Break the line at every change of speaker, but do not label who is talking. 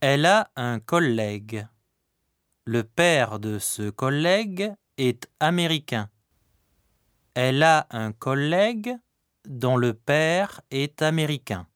Elle a un collègue. Le père de ce collègue est américain. Elle a un collègue dont le père est américain.